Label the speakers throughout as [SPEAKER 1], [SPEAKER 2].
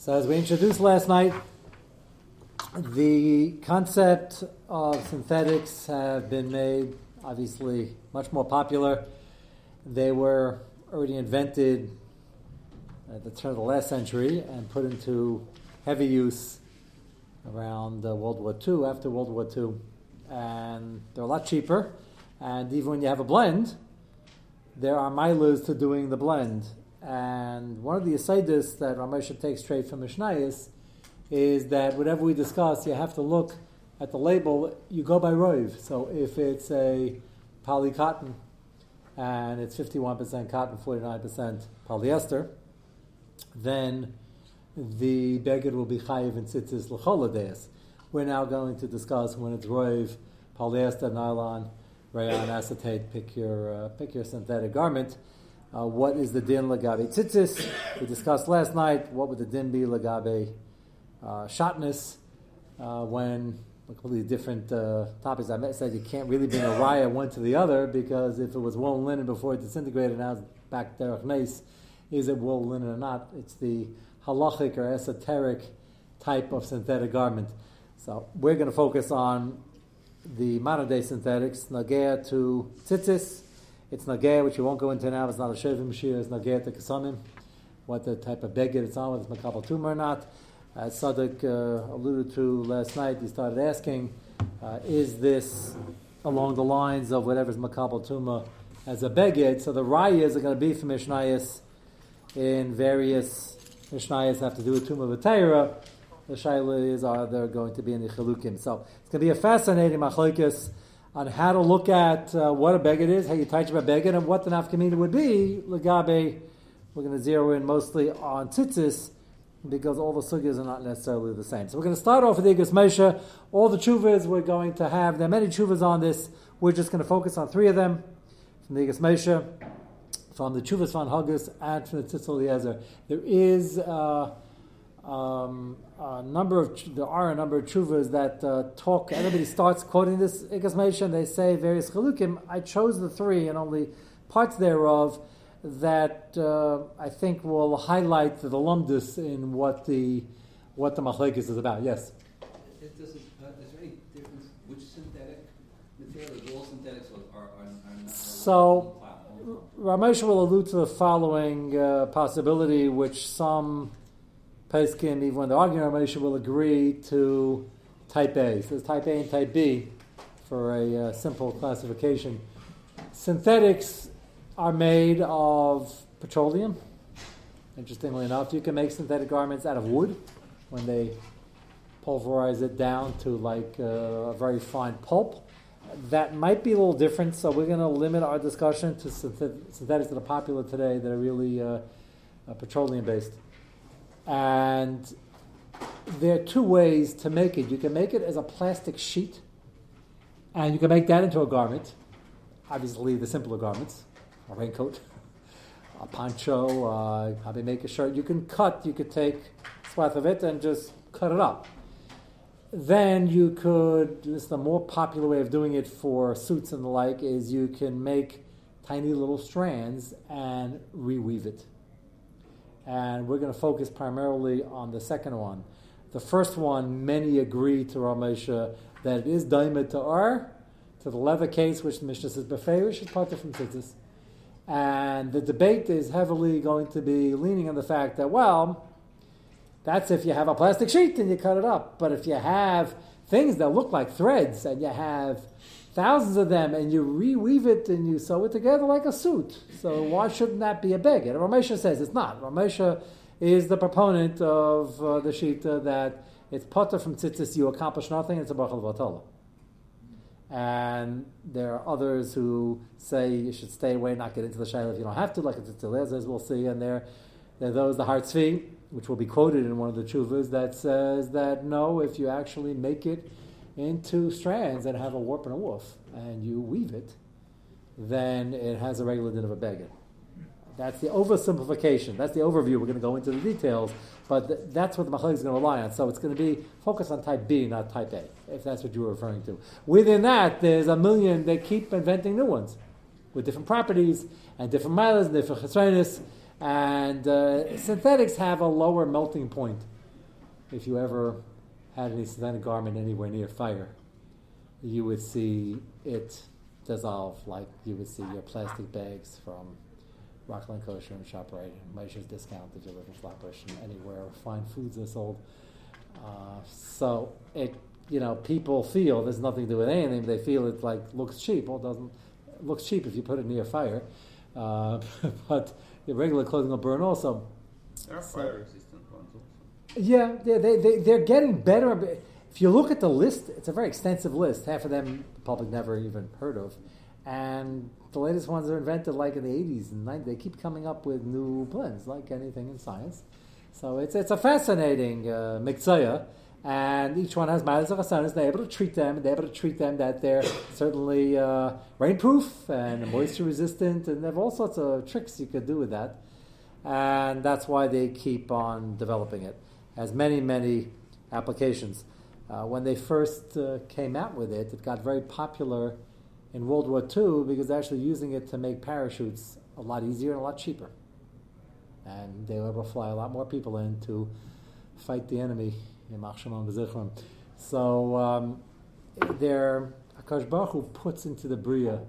[SPEAKER 1] So, as we introduced last night, the concept of synthetics have been made obviously much more popular. They were already invented at the turn of the last century and put into heavy use around uh, World War II, after World War II. And they're a lot cheaper. And even when you have a blend, there are milas to doing the blend. And one of the asaidis that Ramesha takes straight from Mishnayis is that whatever we discuss, you have to look at the label, you go by Rove. So if it's a poly cotton and it's 51% cotton, 49% polyester, then the beggar will be chayiv in tzitzis l'choladeis. We're now going to discuss when it's Rove, polyester, nylon, rayon, acetate, pick your, uh, pick your synthetic garment. Uh, what is the din lagabe tzitzis? We discussed last night what would the din be lagabe uh, shatnez uh, when completely different uh, topics. I said you can't really bring a raya one to the other because if it was wool linen before it disintegrated, now it's back derech mace. Is it wool linen or not? It's the halachic or esoteric type of synthetic garment. So we're going to focus on the modern day synthetics, nagea to tzitzis, it's nagea, which we won't go into now. It's not a shavim shir. It's nagea to kasamim. What the type of beggar it's on, whether it's makabel tumor or not. As Sadik uh, alluded to last night, he started asking, uh, is this along the lines of whatever's makabel tumor as a beggar? So the rayas are going to be from Mishnayos in various Mishnayos have to do with tumor v'teira. The shaila is are they going to be in the chalukim. So it's going to be a fascinating machlokes on how to look at uh, what a beggar is, how you touch a beggar, and what the nafkamina would be. Legabe, we're going to zero in mostly on tzitzis because all the sugyas are not necessarily the same. So we're going to start off with Igros Moshe. All the chuvas we're going to have, there are many chuvas on this. We're just going to focus on three of them from the Igros Moshe, from the chuvas van Haggis, and from the Tzitz Eliezer. There is. Uh, um, a number of there are a number of chuvas that uh, talk. Everybody starts quoting this Ikasmation. They say various chalukim. I chose the three and only parts thereof that uh, I think will highlight the lumdus in what the what the machlekes is about. Yes.
[SPEAKER 2] It, uh, is there any difference which synthetic material? All synthetics are, are, are not.
[SPEAKER 1] So. Ramesh will allude to the following uh, possibility, which some Peskin, even when the arguing Moshe will agree to type A. So type A and type B for a uh, simple classification. Synthetics are made of petroleum. Interestingly enough, you can make synthetic garments out of wood when they pulverize it down to like uh, a very fine pulp. That might be a little different, so we're going to limit our discussion to synthetics that are popular today that are really uh, uh petroleum based. And there are two ways to make it. You can make it as a plastic sheet, and you can make that into a garment. Obviously, the simpler garments, a raincoat, a poncho, uh, probably make a shirt. You can cut, you could take a swath of it and just cut it up. Then you could, this is the more popular way of doing it for suits and the like, is you can make tiny little strands and reweave it and we're going to focus primarily on the second one. The first one, many agree to Ramesha that it is daima to R, to the leather case, which the Mishnah says beferish is part from tzitzis. And the debate is heavily going to be leaning on the fact that, well, that's if you have a plastic sheet and you cut it up. But if you have things that look like threads and you have thousands of them, and you reweave it and you sew it together like a suit. So why shouldn't that be a beggar? Ramesha says it's not. Ramesha is the proponent of uh, the shita that it's potter from tzitzis, you accomplish nothing, it's a brachal vatala. And there are others who say you should stay away, not get into the shayla if you don't have to, like it's Tzilez, as we'll see. And there, there are those, the Har Tzvi, which will be quoted in one of the chuvas, that says that no, if you actually make it into strands that have a warp and a woof, and you weave it, then it has a regular din of a beggar. That's the oversimplification. That's the overview. We're going to go into the details, but th- that's what the Machalik is going to rely on. So it's going to be focused on type B, not type A, if that's what you were referring to. Within that, there's a million. They keep inventing new ones with different properties and different miles and different chesronis. And uh, synthetics have a lower melting point. If you ever had any synthetic garment anywhere near fire, you would see it dissolve like you would see your plastic bags from Rockland Kosher and ShopRite, Measures Discount if you live in Flatbush and anywhere fine foods are sold. Uh, so it, you know, people feel there's nothing to do with anything. They feel it like looks cheap. Well, doesn't looks cheap if you put it near fire, uh, but the regular clothing will burn also.
[SPEAKER 3] There are
[SPEAKER 1] So-
[SPEAKER 3] fire resistant also.
[SPEAKER 1] Yeah, they, they, they, they're getting better. If you look at the list, it's a very extensive list. Half of them the public never even heard of. And the latest ones are invented like in the 80s and 90s. They keep coming up with new blends, like anything in science. So it's, it's a fascinating uh, mikzaya. And each one has matters of asanas. They're able to treat them, and they're able to treat them that they're certainly uh, rainproof and moisture resistant, and they have all sorts of tricks you could do with that and that's why they keep on developing it. Has many, many applications. Uh, when they first uh, came out with it, it got very popular in World War II because they're actually using it to make parachutes a lot easier and a lot cheaper. And they were able to fly a lot more people in to fight the enemy in. So um, there, Akash Baruch Hu puts into the Bria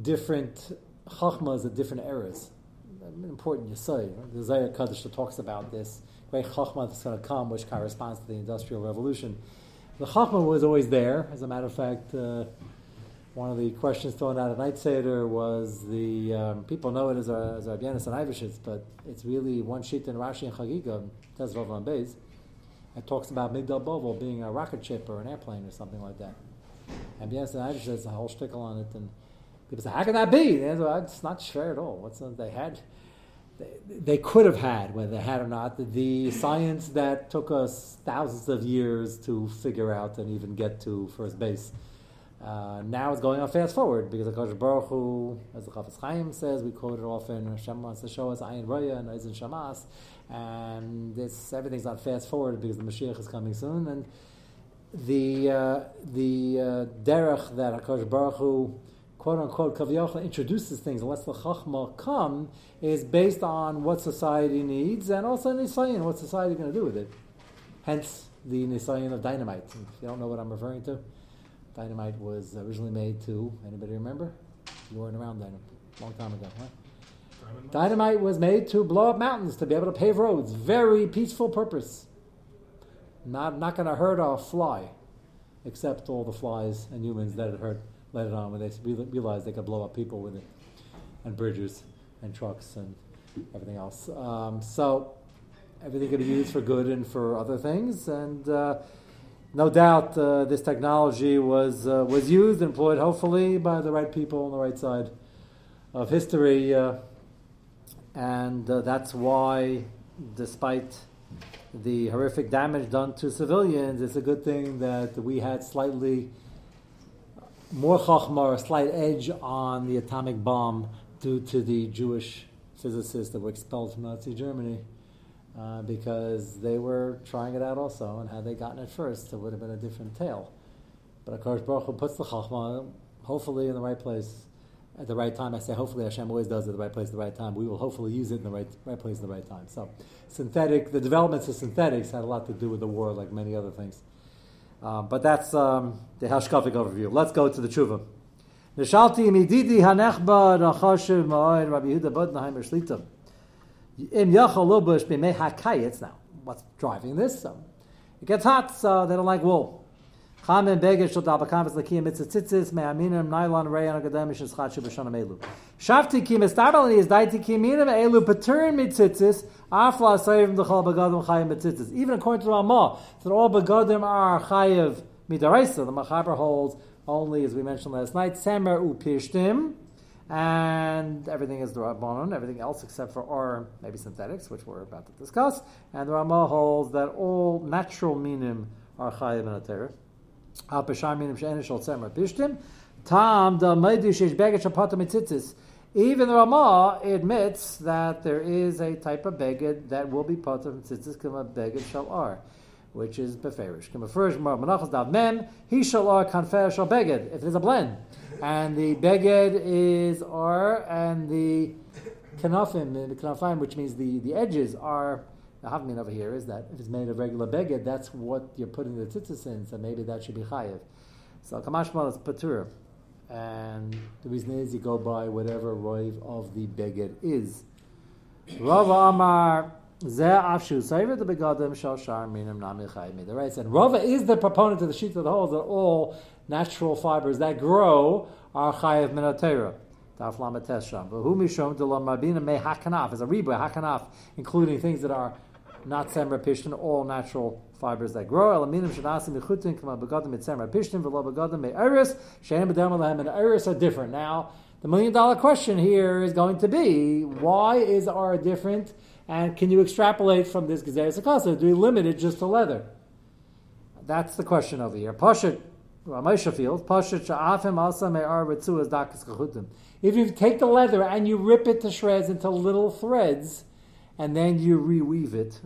[SPEAKER 1] different chachmas at different eras important you say. The Zohar Hakadosh talks about this great Chachma that's going to come, which corresponds to the Industrial Revolution. The Chachma was always there. As a matter of fact, uh, one of the questions thrown out at Night Seder was the um, people know it as our as Rav Yonasan Eibeshitz, but it's really one sheet in Rashi and Chagiga, Tezrov on Beis. It talks about Migdal Bovel being a rocket ship or an airplane or something like that. And Rav Yonasan Eibeshitz has a whole shtickle on it, and people say, "How can that be?" It's not fair at all. What's the, they had? They, could have had, whether they had or not, the, science that took us thousands of years to figure out and even get to first base. Uh, now it's going on fast forward because Akash Baruch Hu, as the Chafetz Chaim says, we quote it often. Hashem wants to show us Ayin Raya and Eizin Shamas, and this everything's on fast forward because the Mashiach is coming soon. And the uh, the uh, derech that Hakadosh Baruch Hu, quote unquote, Kaviyachal introduces things unless the Chachma come is based on what society needs and also Nisayan, what society is going to do with it. Hence the Nisayan of dynamite. If you don't know what I'm referring to, dynamite was originally made to, anybody remember? You weren't around then, a long time ago, huh? Dynamite was made to blow up mountains, to be able to pave roads. Very peaceful purpose. Not, not going to hurt a fly, except all the flies and humans that it hurt, it on when they realized they could blow up people with it, and bridges and trucks and everything else. Um, so everything can be used for good and for other things, and uh, no doubt uh, this technology was uh, was used, employed, hopefully by the right people on the right side of history, uh, and uh, that's why, despite the horrific damage done to civilians, it's a good thing that we had slightly more chachma, a slight edge on the atomic bomb due to the Jewish physicists that were expelled from Nazi Germany uh, because they were trying it out also, and had they gotten it first, it would have been a different tale. But Akash Baruch Hu puts the chachma, hopefully in the right place at the right time. I say hopefully Hashem always does it at the right place at the right time. We will hopefully use it in the right, right place at the right time. So, synthetic, the developments of synthetics had a lot to do with the war, like many other things. Um, but that's um, the Hashkafic overview. Let's go to the tshuva. Nishalti mididi hanechba nachashiv ma'od Rabbi Yehuda Bodenheimer Shlita. Im yachal lobush b'mei hakayitz. Now, what's driving this? Um, it gets hot, so they don't like wool. Chamen beged shel dabakamis lakiyim mitzitzitzis me'aminim nylon rayon akademish is chadshu b'shanam elu. Shavti ki mistabelani is daiti ki minim elu paturin mitzitzis Even according to Ramah, that all begadim are chayiv midaraisa. The Machaber holds only, as we mentioned last night, semer upishtim, and everything is the Rabbanon, everything else except for or maybe synthetics, which we're about to discuss. And the Ramah holds that all natural minim are chayiv in a terror. Al peshar minim she'en shel semer. Tam da meidu sheish beged shapata mitzitzis. Even the Ramah admits that there is a type of beged that will be put of tzitzis kama beged shal ar, which is beferish. Kama ferish manachas dav mem he shal ar kanfer shal beged. If there's a blend, and the beged is ar and the kanafim, the kanafim, which means the, the edges are. The havmin over here is that if it's made of regular beged, that's what you're putting the tzitzis in, so maybe that should be chayiv. So kamashmal is patur, and the reason is you go by whatever roiv of the beged is. Rava Amar Zeh Afshu Seiver the Begadim Shal Shar Minim Nami Chayim. The right said Rava is the proponent of the sheet of the holes that all natural fibers that grow are chayiv minatera. Daf Lamed Tesham. But who mishom de lamabina me hakanaf is a riba hakanaf, including things that are not semra pishtin, all natural fibers that grow. Elaminim shadasim mechutin kama begadim et semra pishtin v'lo begadim me iris shein b'dem alehem and iris are different. Now the million dollar question here is going to be why is our different? And can you extrapolate from this Gezeres Akasa? Do we limit it just to leather? That's the question over here. Pashat, Ramesha field, Pashat Sha'afim Asa Me'ar Ritzu as Dakas. If you take the leather and you rip it to shreds into little threads, and then you reweave it,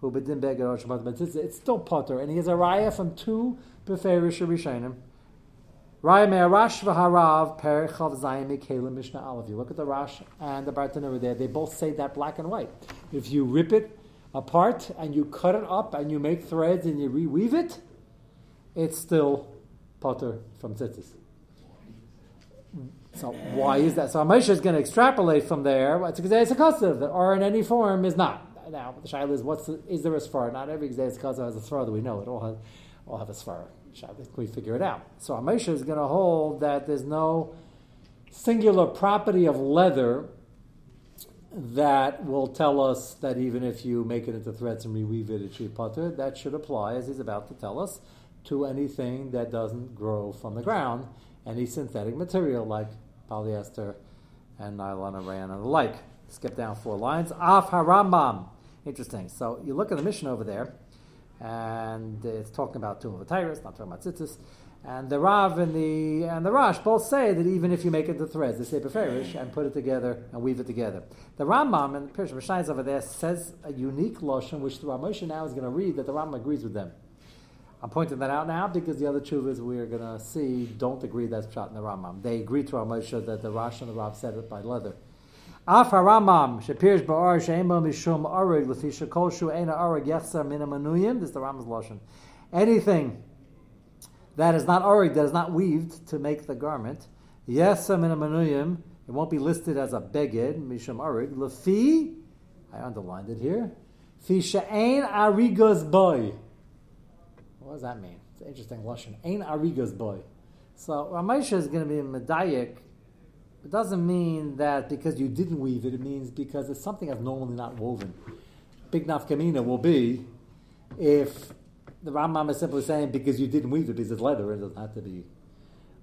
[SPEAKER 1] who it's still potter, and he has a raya from two Beferish Rishonim. Raya Me'arash v'harav per chav zayim mikelim mishnah. You look at the Rash and the Bartan over there; they both say that black and white. If you rip it apart and you cut it up and you make threads and you reweave it, it's still potter from tzitzis. So why is that? So Moshe is going to extrapolate from there. It's a it's custom that or in any form is not. Now the shaila is what's the, is there a svara? Not every gzeis has a svara that we know. It all has all have a svara. We figure it out? So Amesha is going to hold that there's no singular property of leather that will tell us that even if you make it into threads and reweave it, it should putter. That should apply, as he's about to tell us, to anything that doesn't grow from the ground, any synthetic material like polyester and nylon and rayon and the like. Skip down four lines. Af harambam. Interesting. So you look at the mission over there and it's talking about Tumah Tyrus, not talking about Tzitzis. And the Rav and the and the Rash both say that even if you make it into threads, they say beferish and put it together and weave it together. The Rambam and Pirish Mishayis over there says a unique lotion which the Ramosha now is going to read that the Rambam agrees with them. I'm pointing that out now because the other chuvas we are going to see don't agree that's shot in the Rambam. They agree to Ramosha that the Rash and the Rav said it by leather. Af haramam shapirish ba'ar she'ema mishum arid with shekol shu ena arid yechzer min amanuyim. This is the Ram's lashon. Anything that is not arid, that is not weaved to make the garment, yechzer min amanuyim. It won't be listed as a beged mishum arid. Lefi, I underlined it here. Fi she'ein arigas boy. What does that mean? It's an interesting lashon. Ein arigas boy. So Ramesha is going to be a medayik it doesn't mean that because you didn't weave it, it means because it's something that's normally not woven. Big nafkamina will be if the Rambam is simply saying because you didn't weave it because it's leather, it doesn't have to be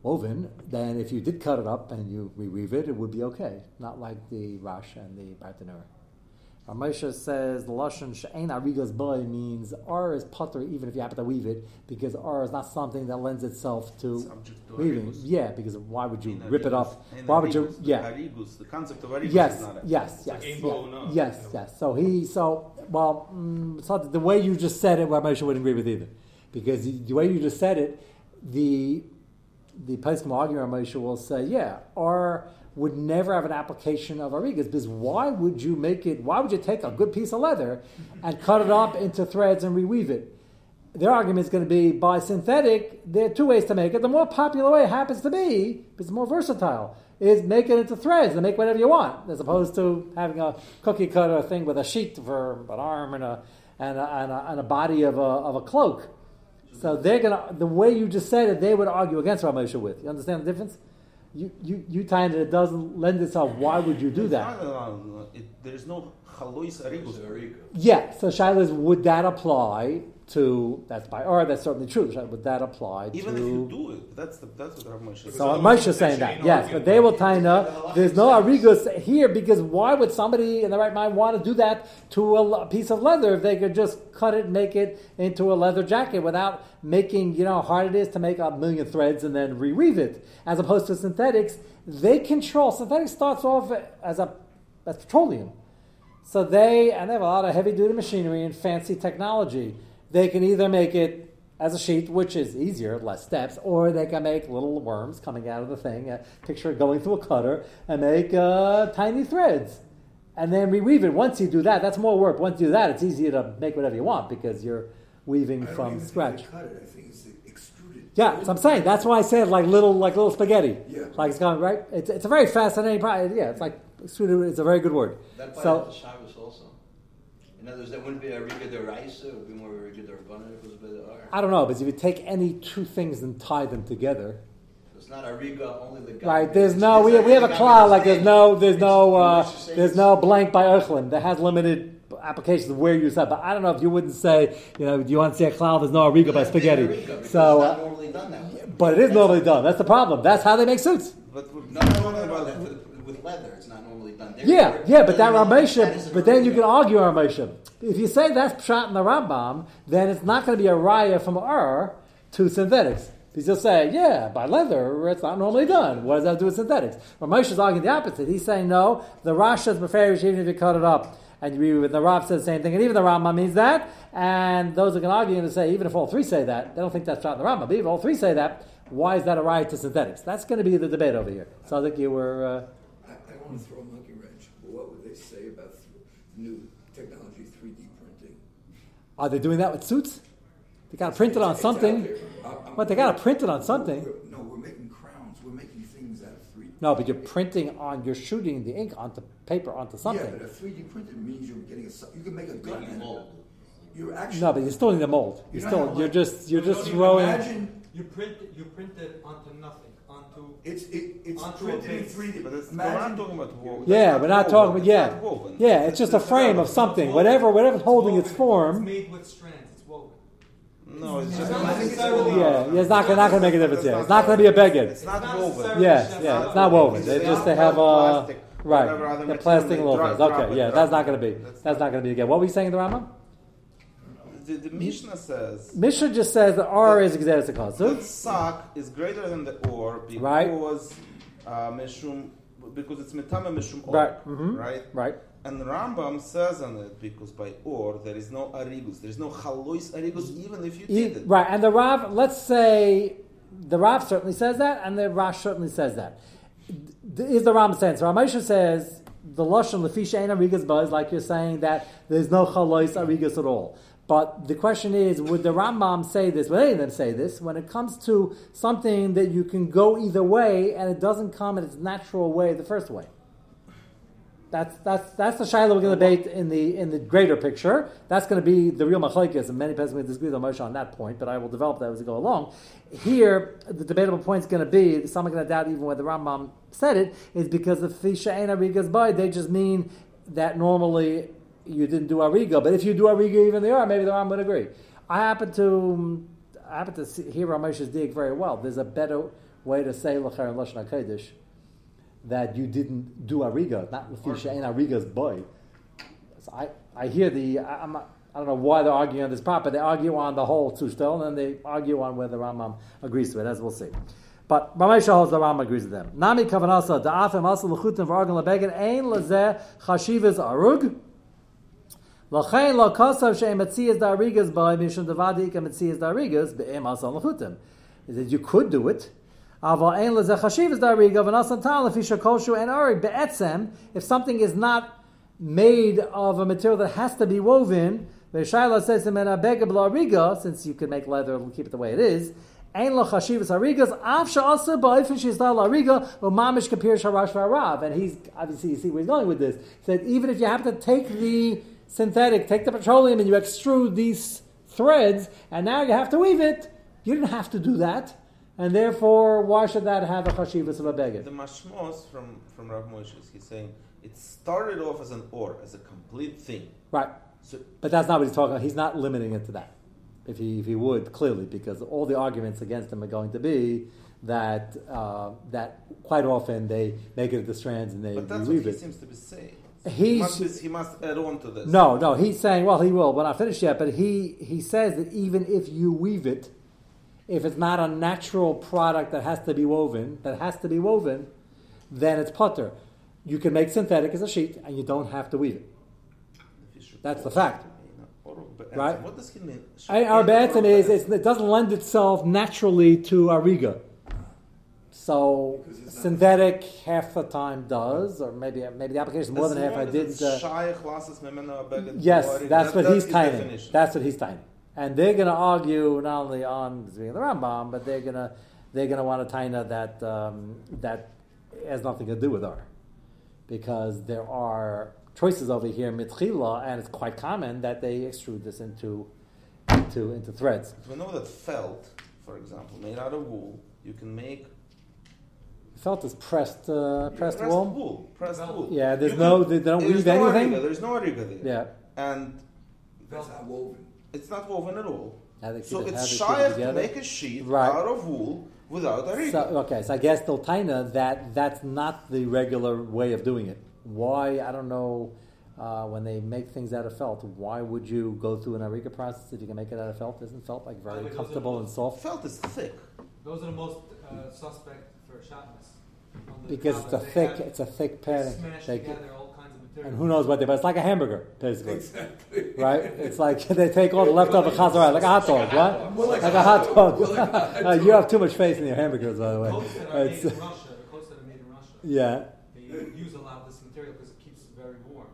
[SPEAKER 1] woven, then if you did cut it up and you reweave it, it would be okay. Not like the Rash and the Bartanura. Ramesha says the lashon she'ein arigas boy means R is putter even if you happen to weave it because R is not something that lends itself to weaving. Yeah, because why would you rip it off? Why would you? Yeah.
[SPEAKER 3] The concept of arigus
[SPEAKER 1] Yes,
[SPEAKER 3] is not a-
[SPEAKER 1] yes, yes,
[SPEAKER 4] like
[SPEAKER 1] yeah. Yes, yes. So he, so well, mm, not the way you just said it. Ramesha wouldn't agree with either, because the, the way you just said it, the the Pesachim argument Ramesha will say, yeah, R would never have an application of arigas because why would you make it? Why would you take a good piece of leather and cut it up into threads and reweave it? Their argument is going to be by synthetic. There are two ways to make it. The more popular way happens to be, it's more versatile, is make it into threads and make whatever you want, as opposed to having a cookie cutter thing with a sheet for an arm and a and a, and a, and a body of a, of a cloak. So they're gonna the way you just said it, they would argue against Ramosha with. You understand the difference? You you you find that it doesn't lend itself. Why would you do
[SPEAKER 3] It's
[SPEAKER 1] that?
[SPEAKER 3] not, uh, it- There's no chalois arigus.
[SPEAKER 1] Yeah. So Shaila is, would that apply to that's by or that's certainly true. Would that apply
[SPEAKER 3] Even
[SPEAKER 1] to?
[SPEAKER 3] if you do it, that's the, that's what Rav Moshe
[SPEAKER 1] So
[SPEAKER 3] said.
[SPEAKER 1] Moshe is saying that, yes, but they will taina. There's no arigus here because why would somebody in the right mind want to do that to a piece of leather if they could just cut it, and make it into a leather jacket without making you know how hard it is to make a million threads and then reweave it, as opposed to synthetics. They control. Synthetics starts off as a as petroleum, so they and they have a lot of heavy duty machinery and fancy technology. They can either make it as a sheet, which is easier, less steps, or they can make little worms coming out of the thing, a picture going through a cutter, and make uh, tiny threads. And then reweave it. Once you do that, that's more work. Once you do that, it's easier to make whatever you want because you're weaving
[SPEAKER 4] I don't
[SPEAKER 1] from
[SPEAKER 4] even
[SPEAKER 1] scratch.
[SPEAKER 4] they cut it. I think it's extruded.
[SPEAKER 1] Yeah, so I'm saying that's why I said like little like little spaghetti.
[SPEAKER 4] Yeah.
[SPEAKER 1] Like it's going right. It's, it's a very fascinating. Pro- yeah, it's like extruded. It's a very good word.
[SPEAKER 5] That applies
[SPEAKER 1] So
[SPEAKER 5] to Shabbos also. In other words, that wouldn't be a Riga de Raisa, it would be more a Riga if it was a bit of R.
[SPEAKER 1] I don't know, but if you take any two things and tie them together,
[SPEAKER 5] It's not a Riga, only the guy.
[SPEAKER 1] right? There's no we, we have a cloud like there's no there's no uh, there's no blank by Eichlin that has limited applications of where you said. But I don't know if you wouldn't say you know do you want to see a cloud? There's no Ariga by spaghetti. So,
[SPEAKER 5] it's
[SPEAKER 1] uh,
[SPEAKER 5] not normally done that way.
[SPEAKER 1] but it is normally done. That's the problem. That's how they make suits.
[SPEAKER 3] But
[SPEAKER 5] No, no, no, no, no.
[SPEAKER 3] about
[SPEAKER 5] that- With leather, it's not normally done. There-
[SPEAKER 1] Yeah,
[SPEAKER 5] there-
[SPEAKER 1] yeah, but that
[SPEAKER 5] that is
[SPEAKER 1] Ramesha,
[SPEAKER 5] a
[SPEAKER 1] but then you can argue Ramesha. If you say that's Pshat in the Rambam, then it's not going to be a raya from Ur to synthetics. Because you'll say, yeah, by leather, it's not normally done. What does that do with synthetics? Ramesh is arguing the opposite. He's saying, no, the Rasha is Beferish even if you cut it up. And you with the Rav says the same thing, and even the Rambam means that. And those who can argue and say, even if all three say that, they don't think that's Pshat in the Rambam. But if all three say that, why is that a raya to synthetics? That's going to be the debate over here. So I think you were. Uh,
[SPEAKER 4] don't want to throw a monkey wrench, but what would they say about th- new technology, 3D printing?
[SPEAKER 1] Are they doing that with suits? They got to print it on something.
[SPEAKER 4] there.
[SPEAKER 1] But they got to print it on something.
[SPEAKER 4] We're- No, we're making crowns. We're making things out of 3D.
[SPEAKER 1] No, but you're printing on, you're shooting the ink onto paper onto something.
[SPEAKER 4] Yeah, but a 3D printed means you're getting a. You can make a gun.
[SPEAKER 5] Making
[SPEAKER 4] and
[SPEAKER 5] mold.
[SPEAKER 4] You're actually.
[SPEAKER 1] No, but you're still in the mold. You're
[SPEAKER 4] You know
[SPEAKER 1] still,
[SPEAKER 4] how,
[SPEAKER 1] you're just, you're just throwing.
[SPEAKER 4] Imagine
[SPEAKER 6] You print you print it onto nothing, onto
[SPEAKER 4] it's it, it's
[SPEAKER 6] Onto
[SPEAKER 4] printed in 3D.
[SPEAKER 3] But it's, we're not talking about woven.
[SPEAKER 1] Yeah, we're not talking about, yeah.
[SPEAKER 3] not woven.
[SPEAKER 1] Yeah, it's just a frame of something. Whatever, whatever's holding its
[SPEAKER 6] It's
[SPEAKER 1] form.
[SPEAKER 6] made with strands. It's woven.
[SPEAKER 3] No, it's just.
[SPEAKER 6] Not
[SPEAKER 4] it's
[SPEAKER 6] necessarily.
[SPEAKER 1] Yeah, yeah, it's not, not going to make a difference. Yeah, it's not going to be a beggar.
[SPEAKER 3] It's not
[SPEAKER 6] not
[SPEAKER 3] woven.
[SPEAKER 1] Yeah, yeah, it's not woven. They just, they have, uh,
[SPEAKER 3] Plastic,
[SPEAKER 1] right, the plastic
[SPEAKER 3] they
[SPEAKER 1] little
[SPEAKER 3] drop-
[SPEAKER 1] things. Okay, yeah,
[SPEAKER 3] drop
[SPEAKER 1] that's
[SPEAKER 3] it.
[SPEAKER 1] not going to be,
[SPEAKER 3] That's
[SPEAKER 1] that's not going to be again. What were you saying in the Rambam?
[SPEAKER 3] The, the Mishnah says
[SPEAKER 1] Mishnah just says that R is exeris
[SPEAKER 3] that
[SPEAKER 1] akon.
[SPEAKER 3] sak is greater than the or because
[SPEAKER 1] Right.
[SPEAKER 3] uh, meshum because it's metame meshum or,
[SPEAKER 1] Right, mhm.
[SPEAKER 3] right?
[SPEAKER 1] Right.
[SPEAKER 3] And Rambam says on it because by or there is no arigus, there is no chalois arigus even if you did it.
[SPEAKER 1] Right, and the Rav, let's say the Rav certainly says that, and the Rash certainly says that. Is the Ram saying? So Ramesha says the Lashon Lefisha ain't Arigas Buzz, like you're saying that there's no Chalois Arigas at all. But the question is, would the Rambam say this? Would any of them say this? When it comes to something that you can go either way and it doesn't come in its natural way the first way. That's that's that's the shaila we're going to debate in the in the greater picture. That's going to be the real machlekes, and many people disagree with Moshe on that point. But I will develop that as we go along. Here, the debatable point is going to be some are going to doubt even whether Rambam said it is because the fisha arigas by they just mean that normally you didn't do ariga, but if you do ariga even they are, maybe the Rambam would agree. I happen to I happen to see, hear Ramesh's dig very well. There's a better way to say l'cher and lashon hakodesh that you didn't do ariga, not lefisha ain't ariga's boy. So I, I hear the I, I'm not, I don't know why they're arguing on this part, but they argue on the whole still, and then they argue on whether Rambam agrees to it, as we'll see. But Ramesha holds the Rambam agrees with them. Nami kavanasa da'afim asa l'chutim v'argan lebegin ein lezeh chashivas arug. L'chein lo kosav she'em metzias da'arigas by mishum devadi ka metzias da'arigas be'em asa l'chutim. Is that you could do it, Aval ein lezeh chashivas da'ariga v'nasan tal lefisha koshu and arig be'etzem. If something is not made of a material that has to be woven, the Shaila says in Menabega Riga, since you can make leather and keep it the way it is, Ein lo chashivas harigas, av she'asa ba'ifin she'izda la'ariga, u'mamish kapir sharash v'arav. And he's, obviously, you see where he's going with this. He said, even if you have to take the synthetic, take the petroleum, and you extrude these threads, and now you have to weave it, you didn't have to do that. And therefore, why should that have a chashivas of a beggar?
[SPEAKER 3] The mashmos from from Rav Moshe, is he's saying it started off as an or, as a complete thing.
[SPEAKER 1] Right.
[SPEAKER 3] So
[SPEAKER 1] But that's not what he's talking about. He's not limiting it to that. If he, if he would, clearly, because all the arguments against him are going to be that uh, that quite often they make it at the strands and they
[SPEAKER 3] But that's what he
[SPEAKER 1] it.
[SPEAKER 3] seems to be saying. He, must be, he must add on to this.
[SPEAKER 1] No, no, he's saying, well, he will. We're not finished yet, but he, he says that even if you weave it, if it's not a natural product that has to be woven, that has to be woven, then it's putter. You can make synthetic as a sheet, and you don't have to weave it. That's the fact.
[SPEAKER 3] But
[SPEAKER 1] Right.
[SPEAKER 3] What does he mean?
[SPEAKER 1] Our bathroom is it doesn't lend itself naturally to ariga. So synthetic half the time does, or maybe maybe the application is more than half. I didn't. Uh, yes, that's what he's tiny. That's what he's tiny. And they're going to argue not only on the Rambam, but they're going to they're going to want a taina that um, that has nothing to do with R, because there are choices over here mitchila, and it's quite common that they extrude this into into into threads.
[SPEAKER 3] We know that felt, for example, made out of wool, you can make
[SPEAKER 1] Felt is pressed uh, pressed wool.
[SPEAKER 3] wool. Pressed wool.
[SPEAKER 1] Yeah, there's
[SPEAKER 3] You
[SPEAKER 1] no
[SPEAKER 3] can-
[SPEAKER 1] they don't
[SPEAKER 3] there's
[SPEAKER 1] weave
[SPEAKER 3] no
[SPEAKER 1] anything.
[SPEAKER 3] Ariga, there's no ariga there.
[SPEAKER 1] Yeah,
[SPEAKER 3] And
[SPEAKER 4] That's not woven.
[SPEAKER 3] it's not woven at all.
[SPEAKER 1] How
[SPEAKER 3] So
[SPEAKER 1] it- how
[SPEAKER 3] it's
[SPEAKER 1] they keep it
[SPEAKER 3] shy to make a sheet
[SPEAKER 1] Right.
[SPEAKER 3] out of wool without ariga.
[SPEAKER 1] So, okay, so I guess Diltaina, that that's not the regular way of doing it. Why I don't know. Uh, when they make things out of felt, why would you go through an ariga process if you can make it out of felt? Isn't felt like very
[SPEAKER 6] By the
[SPEAKER 1] comfortable
[SPEAKER 6] are-
[SPEAKER 1] and soft?
[SPEAKER 3] Felt is thick.
[SPEAKER 6] Those are the most uh, suspect for shatnez. On the
[SPEAKER 1] Because it's a
[SPEAKER 6] they
[SPEAKER 1] thick,
[SPEAKER 6] have-
[SPEAKER 1] it's a thick
[SPEAKER 6] they
[SPEAKER 1] padding.
[SPEAKER 6] Smash
[SPEAKER 1] They-
[SPEAKER 6] together all kinds of material.
[SPEAKER 1] and who knows what they? But it's like a hamburger, basically,
[SPEAKER 4] Exactly.
[SPEAKER 1] right? It's like they take all the leftover chazara, like a hot dog, right?
[SPEAKER 4] More
[SPEAKER 1] Like a hot dog. Uh, you have too much faith in your hamburgers, by the
[SPEAKER 6] The
[SPEAKER 1] way.
[SPEAKER 6] coats made
[SPEAKER 1] It's-
[SPEAKER 6] in Russia, the coats that are made in Russia,
[SPEAKER 1] yeah,
[SPEAKER 6] they use a lot of this material because it keeps it very warm.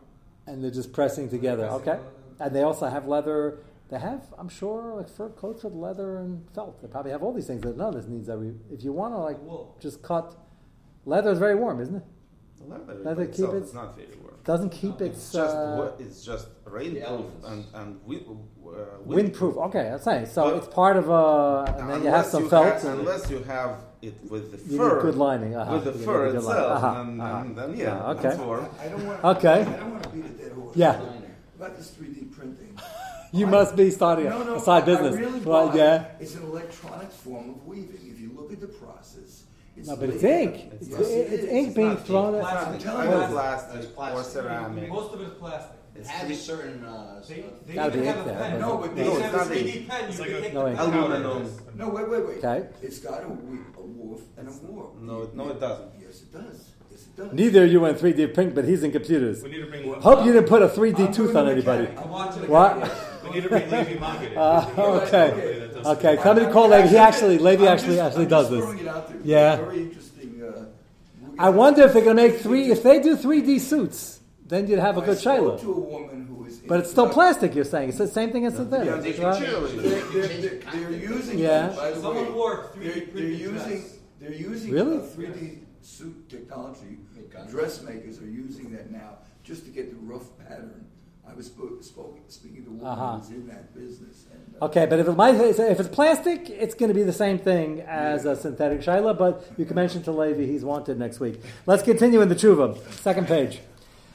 [SPEAKER 1] and they're just pressing together.
[SPEAKER 6] Pressing
[SPEAKER 1] Okay.
[SPEAKER 6] all-
[SPEAKER 1] And they also have leather. They have, I'm sure, like fur coats with leather and felt. They probably have all these things that none of this needs every. If you want to like
[SPEAKER 6] wool.
[SPEAKER 1] just cut, leather is very warm, isn't it?
[SPEAKER 3] The leather,
[SPEAKER 1] Leather
[SPEAKER 3] by
[SPEAKER 1] keep
[SPEAKER 3] itself
[SPEAKER 1] it-
[SPEAKER 3] is not very warm.
[SPEAKER 1] Doesn't keep
[SPEAKER 3] It's
[SPEAKER 1] its
[SPEAKER 3] just
[SPEAKER 1] uh,
[SPEAKER 3] it's just rainproof
[SPEAKER 5] elements.
[SPEAKER 3] and and wi- uh,
[SPEAKER 1] windproof. Okay, that's nice. So
[SPEAKER 3] But-
[SPEAKER 1] it's part of a, and then you have
[SPEAKER 3] Unless
[SPEAKER 1] some
[SPEAKER 3] you
[SPEAKER 1] felt.
[SPEAKER 3] have-
[SPEAKER 1] and
[SPEAKER 3] unless you have it with the
[SPEAKER 1] you
[SPEAKER 3] fur,
[SPEAKER 1] need good lining. Uh-huh.
[SPEAKER 3] with the
[SPEAKER 1] You
[SPEAKER 3] fur
[SPEAKER 1] a good lining.
[SPEAKER 3] itself,
[SPEAKER 1] Uh-huh,
[SPEAKER 3] and,
[SPEAKER 1] uh-huh.
[SPEAKER 3] and then yeah,
[SPEAKER 1] Uh, okay.
[SPEAKER 3] that's warm.
[SPEAKER 4] I don't want.
[SPEAKER 1] Okay.
[SPEAKER 4] I don't want to beat a dead horse.
[SPEAKER 1] Yeah.
[SPEAKER 4] About this 3D printing.
[SPEAKER 1] You must be starting
[SPEAKER 4] No, no,
[SPEAKER 1] a side
[SPEAKER 4] I-
[SPEAKER 1] business.
[SPEAKER 4] I really
[SPEAKER 1] well,
[SPEAKER 4] buy
[SPEAKER 1] yeah.
[SPEAKER 4] It's an electronic form of weaving. If you look at the process, it's
[SPEAKER 1] No, but it's ink. It's,
[SPEAKER 4] Yes,
[SPEAKER 1] it's,
[SPEAKER 4] it is.
[SPEAKER 1] ink
[SPEAKER 4] It's
[SPEAKER 1] being
[SPEAKER 3] not
[SPEAKER 1] thrown
[SPEAKER 3] ink.
[SPEAKER 1] at.
[SPEAKER 6] Plastic.
[SPEAKER 4] I'm
[SPEAKER 3] It's
[SPEAKER 4] telling
[SPEAKER 3] either
[SPEAKER 4] you.
[SPEAKER 3] plastic
[SPEAKER 5] It's
[SPEAKER 3] or ceramic.
[SPEAKER 6] Most of it is plastic.
[SPEAKER 5] It has a certain. Uh,
[SPEAKER 6] They, they even
[SPEAKER 1] be
[SPEAKER 6] have
[SPEAKER 1] ink
[SPEAKER 6] a pen.
[SPEAKER 1] but-
[SPEAKER 4] No, but
[SPEAKER 6] they
[SPEAKER 4] no,
[SPEAKER 6] have a
[SPEAKER 3] not ink.
[SPEAKER 6] 3D pen. You
[SPEAKER 7] like a-
[SPEAKER 1] No ink.
[SPEAKER 6] pen out like
[SPEAKER 3] Aluminum.
[SPEAKER 4] No, wait, wait, wait.
[SPEAKER 1] Okay.
[SPEAKER 4] It's got a, we- a woof and a warp.
[SPEAKER 3] No, it- no, it doesn't.
[SPEAKER 4] Yes, it does. Yes, it does.
[SPEAKER 1] Neither you went 3D print, but he's in computers.
[SPEAKER 7] We need to bring one.
[SPEAKER 1] Hope you didn't put a 3D
[SPEAKER 4] I'm
[SPEAKER 1] tooth on anybody.
[SPEAKER 6] I'm watching
[SPEAKER 1] What?
[SPEAKER 7] We need to bring Levy Market.
[SPEAKER 1] Uh, okay.
[SPEAKER 7] That does-
[SPEAKER 1] Okay, somebody call Levy. He actually, Levy actually
[SPEAKER 4] just-
[SPEAKER 1] actually
[SPEAKER 4] I'm
[SPEAKER 1] does
[SPEAKER 4] just
[SPEAKER 1] this.
[SPEAKER 4] it out there.
[SPEAKER 1] Yeah.
[SPEAKER 4] Very interesting. Uh,
[SPEAKER 1] I wonder if they're going to make three. If they do 3D suits, then you'd have a
[SPEAKER 4] I
[SPEAKER 1] good
[SPEAKER 4] spoke
[SPEAKER 1] Shiloh.
[SPEAKER 4] to a woman who is.
[SPEAKER 1] But it's still plastic. You're saying it's the same thing as
[SPEAKER 3] Yeah,
[SPEAKER 1] synthetic,
[SPEAKER 3] they
[SPEAKER 1] right?
[SPEAKER 4] they're, they're, they're, they're using.
[SPEAKER 1] Yeah.
[SPEAKER 4] By the
[SPEAKER 6] Someone
[SPEAKER 4] way,
[SPEAKER 6] wore 3D
[SPEAKER 4] they're, they're using. They're using
[SPEAKER 1] Really?
[SPEAKER 4] 3D suit technology. Dressmakers are using that now just to get the rough pattern. I was spoke, spoke, speaking to woman
[SPEAKER 1] Uh-huh.
[SPEAKER 4] who was in that business. And, uh,
[SPEAKER 1] Okay, but if it might, if it's plastic, it's going to be the same thing as a synthetic Shiloh. But you can mention to Levi he's wanted next week. Let's continue in the tshuva, second page.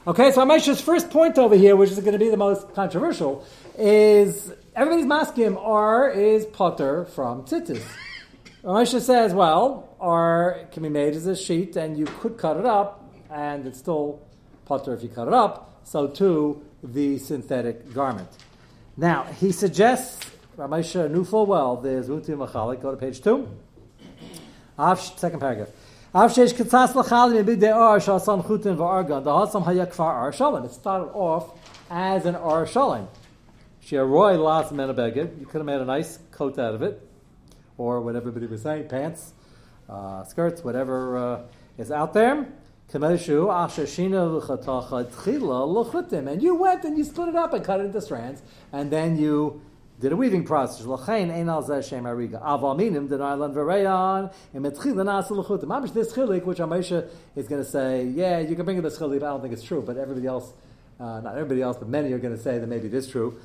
[SPEAKER 1] Okay, so Amesha's first point over here, which is going to be the most controversial, is everybody's maskim R is potter from tzitzis. Amesha says, well, R can be made as a sheet, and you could cut it up, and it's still potter if you cut it up. So too the synthetic garment. Now, he suggests, Ramesha knew full well, there's Unti Machalik, go to page two. Av, second paragraph. It started off as an ar. Shiaroy las menabeged. You could have made a nice coat out of it, or what everybody was saying, pants, uh, skirts, whatever uh, is out there. And you went and you split it up and cut it into strands, and then you did a weaving process. L'chein ein zeh shem and metchila nasa l'chutim. Mamish this chilik, which Amesha is going to say, yeah, you can bring in this chilik, but I don't think it's true. But everybody else, uh, not everybody else, but many are going to say that maybe it is true.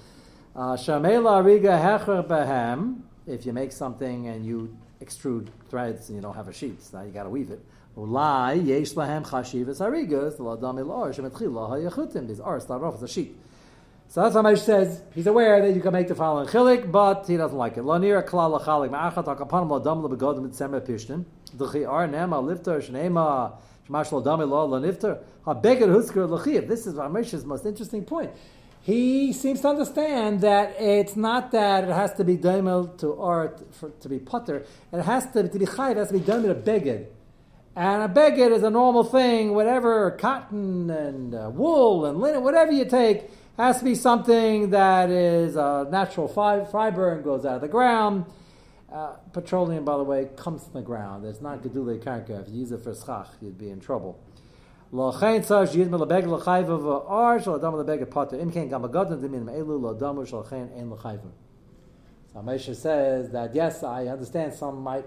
[SPEAKER 1] Uh, Shamela ariga hecher behem. If you make something and you extrude threads and you don't have a sheet, so now you got to weave it. Ulai yesh lahem l'adam hayachutim. These are start off as a sheet. So that's how Moshe says he's aware that you can make the following chilik, but he doesn't like it. Klal lachalik ma'achat akapanim lo dam lebegodim mitzemer pishtim. D'chi ar nema lifter shnema shmash lo dam lo lo husker. This is Moshe's most interesting point. He seems to understand that it's not that it has to be daimel to art to be potter. It has to, to be chayiv, it has to be daimel to beged. And a beged is a normal thing, whatever, cotton and uh, wool and linen, whatever you take, Has to be something that is a natural fi- fiber and goes out of the ground. Uh, petroleum, by the way, comes from the ground. It's not gedule karka. If you use it for schach, you'd be in trouble. So says that yes, I understand some might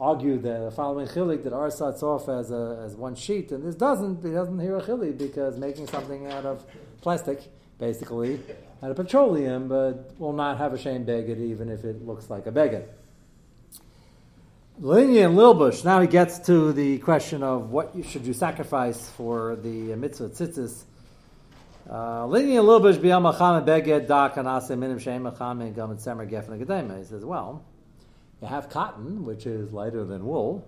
[SPEAKER 1] argue that the following chilik that ours starts off as a, as one sheet, and this doesn't. It doesn't hear a chilik because making something out of plastic, basically, out of petroleum, but will not have a shame beged even if it looks like a beged. Linya and Lilbush. Now he gets to the question of what you, should you sacrifice for the mitzvah tzitzis. Uh, Linya and Lilbush biyam acham beged dak anase minim sheim acham and gam gedema. He says, well, you have cotton, which is lighter than wool.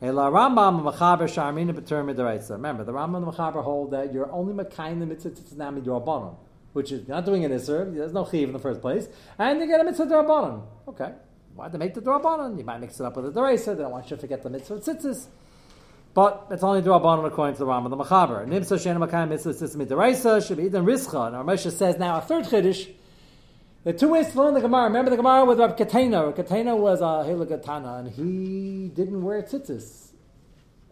[SPEAKER 1] Remember, the Rambam and the machaber hold that you're only makayin the mitzvah tzitzis now midrabanon, which is not doing an iser. There's no chiv in the first place, and you get a mitzvah darabanon. Okay. Why do they make the Durabanan? You might mix it up with the Deraisa. They don't want you to forget the mitzvah tzitzis. But it's only Durabanan according to the Rambam and the Machaber. Nimsa Shena Makayim mitzvah tzitzis Deraisa should be Eden Rischa. And our Moshe says now a third Chiddush. There are two ways to learn the Gemara. Remember the Gemara with Rabbi Katena. Katena was a Hilagatana, and he didn't wear tzitzis.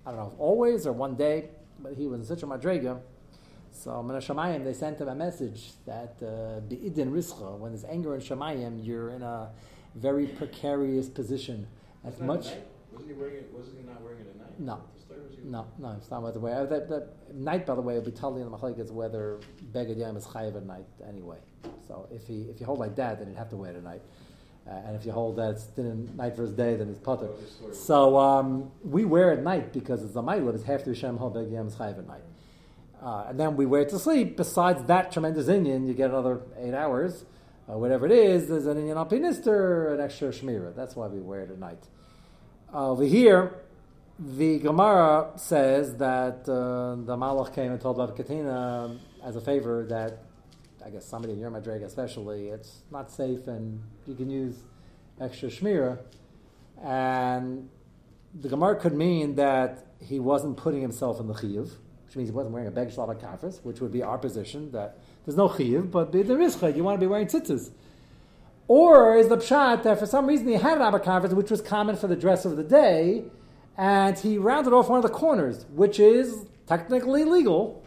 [SPEAKER 1] I don't know if always or one day, but he was in such a madrega. So Min Shamayim, they sent him a message that uh, Be'idin Rischa, when there's anger in Shamayim, you're in a very precarious position. As
[SPEAKER 7] Wasn't
[SPEAKER 1] much.
[SPEAKER 7] that at night? Wasn't he wearing it? Wasn't he not wearing it at night?
[SPEAKER 1] No.
[SPEAKER 7] The story was he-
[SPEAKER 1] No, no, it's not by the way. Uh, That, that night, by the way, will be totally in the machlekes whether beged yam is chayiv at night anyway. So if he if you hold like that, then you'd have to wear it at night. Uh, and if you hold that it's din night versus day, then it's potter.
[SPEAKER 7] Oh, this story was-
[SPEAKER 1] So um, we wear it at night because it's a ma'ila. It's half the Hashem whole beged yam is chayiv at night. Uh, and then we wear it to sleep. Besides that tremendous Indian, you get another eight hours. Uh, whatever it is, there's an Indian alpinister, an extra shmira. That's why we wear it at night. Uh, over here, the Gemara says that uh, the Malach came and told Rav Katina um, as a favor that I guess somebody in your Madrega especially, it's not safe and you can use extra shmira. And the Gemara could mean that he wasn't putting himself in the chiyuv, which means he wasn't wearing a beg shalom kafris, which would be our position that there's no chiyuv, but there is chiyuv. You want to be wearing tzitzis. Or is the pshat that for some reason he had an abakavris, which was common for the dress of the day, and he rounded off one of the corners, which is technically legal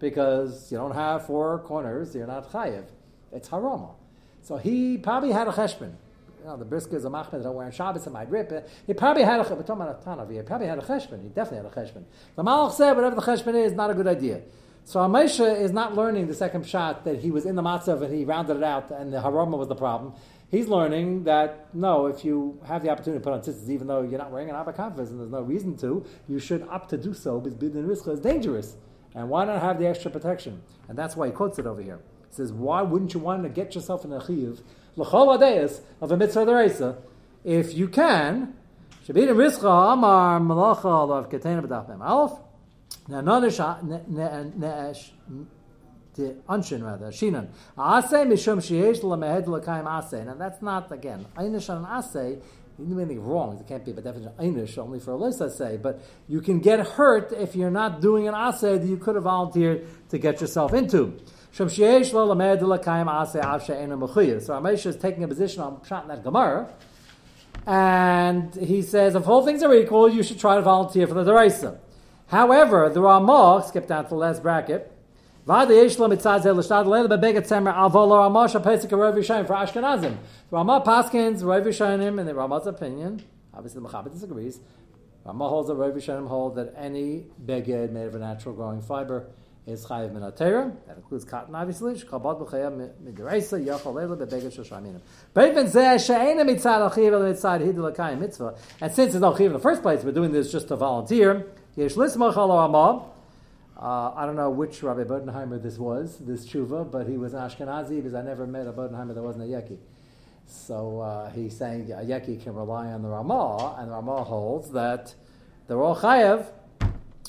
[SPEAKER 1] because you don't have four corners, you're not chayiv. It's harama. So he probably had a cheshbon. You know, the brisker is a machmed that don't wear on Shabbos and might rip it. He probably had a we're talking about a ton of here. He probably had a cheshbon. He definitely had a cheshbon. The Malach said whatever the cheshbon is, not a good idea. So Amesha is not learning the second shot that he was in the matzav and he rounded it out and the harama was the problem. He's learning that no, if you have the opportunity to put on tzitzis, even though you're not wearing an abakavas and there's no reason to, you should opt to do so because bidin riska is dangerous. And why not have the extra protection? And that's why he quotes it over here. He says, why wouldn't you want to get yourself in a l'chol adeis of a mitzvah deraisa if you can? Shabbat riska amar malacha of ketena b'daf mem alf. Now, the unshin rather, shinan. Ase mishum sheyesh lamehed l'kaim ase. Now that's not again einish on an ase. Anything wrong. It can't be by definition einish only for a list I say. But you can get hurt if you're not doing an ase that you could have volunteered to get yourself into. So Ramesh is taking a position on pshat that Gemara. And he says, if all things are equal, you should try to volunteer for the Deraisa. However, the Ramah, skip down to the last bracket, Vada Ramah shapesik Rav Yishayim for Ashkenazim. Ramah Paskins, Rav Yishayim, in the Ramah's opinion, obviously the Mechaber disagrees, Ramah holds that Rav Yishayim hold that any beged made of a natural growing fiber is chayiv min atera. That includes cotton, obviously. Yachol zeh mitzad achiv mitzad mitzvah. And since it's no chiv in the first place, we're doing this just to volunteer. Yesh lismach al. Uh, I don't know which Rabbi Bodenheimer this was, this tshuva, but he was an Ashkenazi because I never met a Bodenheimer that wasn't a Yeki. So uh, he's saying a Yeki can rely on the Ramah, and the Ramah holds that they're all chayev.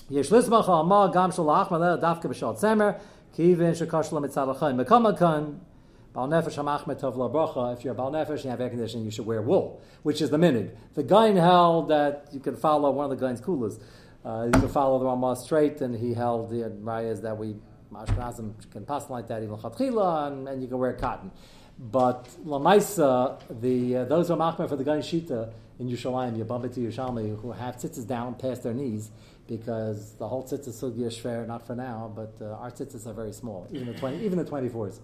[SPEAKER 1] Yesh lismach Ramah gam shalach b'shal tzemer kivin shekash lemitzad l'chaim mekamakan Bal nefesh hamachmet bracha. If you're a bal nefesh and you have air conditioning, you should wear wool, which is the minig. The guy held that you can follow one of the guy's kulas. Uh, you can follow the Ramah straight, and he held the rayas that we Ashkenazim can pass like that even chatchila, and, and you can wear cotton. But lamaisa, the uh, those who are machmer for the gun shita in Yerushalayim, Yabamba to Yerushalmi, who have tzitzis down past their knees, because the whole tzitzis sugya is shver, not for now, but uh, our tzitzis are very small, even the twenty, even the twenty fours.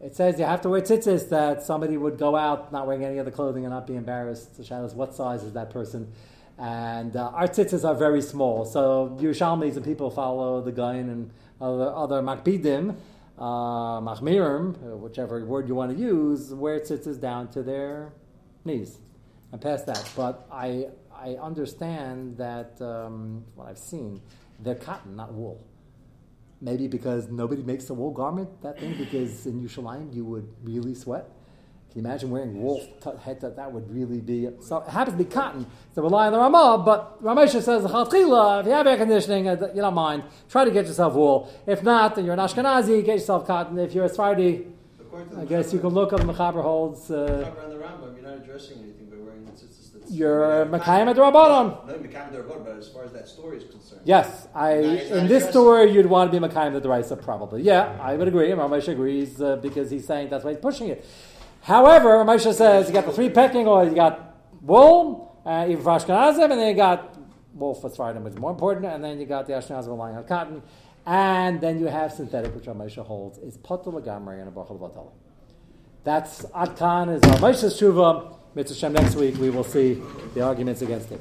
[SPEAKER 1] It says you have to wear tzitzis that somebody would go out not wearing any other clothing and not be embarrassed. The shadows, what size is that person? And uh, our tzitzis are very small. So Yerushalmis and people follow the Gaon and other, other makpidim, uh, machmirim, uh, whichever word you want to use, wear tzitzis down to their knees and past that. But I, I understand that um, what I've seen, they're cotton, not wool. Maybe because nobody makes a wool garment, that thing, because in Yerushalayim you would really sweat. Can you imagine wearing wool that that would really be so it happens to be cotton, so rely on the Ramah, but Ramesha says if you have air conditioning, uh, you don't mind, try to get yourself wool. If not, then you're an Ashkenazi, get yourself cotton. If you're a Sephardi,
[SPEAKER 5] the
[SPEAKER 1] I guess you can look up the Mechaber holds uh,
[SPEAKER 5] the Rambam, you're not addressing anything by wearing the tzitzis. That's
[SPEAKER 1] you're Mekayim at Rabbanon.
[SPEAKER 5] No, Mekayim Rabbanon, but as far as that story is concerned.
[SPEAKER 1] Yes, I in this story you'd want to be Makayim the Deraisa probably. Yeah, I would agree. Ramesh agrees uh, because he's saying that's why he's pushing it. However, Ramesh says you got the three pecking or you got wool, uh, even for Ashkenazim, and then you got wool for Sfardim, which is more important, and then you got the Ashkenazim relying on cotton, and then you have synthetic, which Ramesh holds is potul lagamri and a bracha levatala. That's Adkan is Ramesh's tshuva. Mitzvah next week we will see the arguments against it.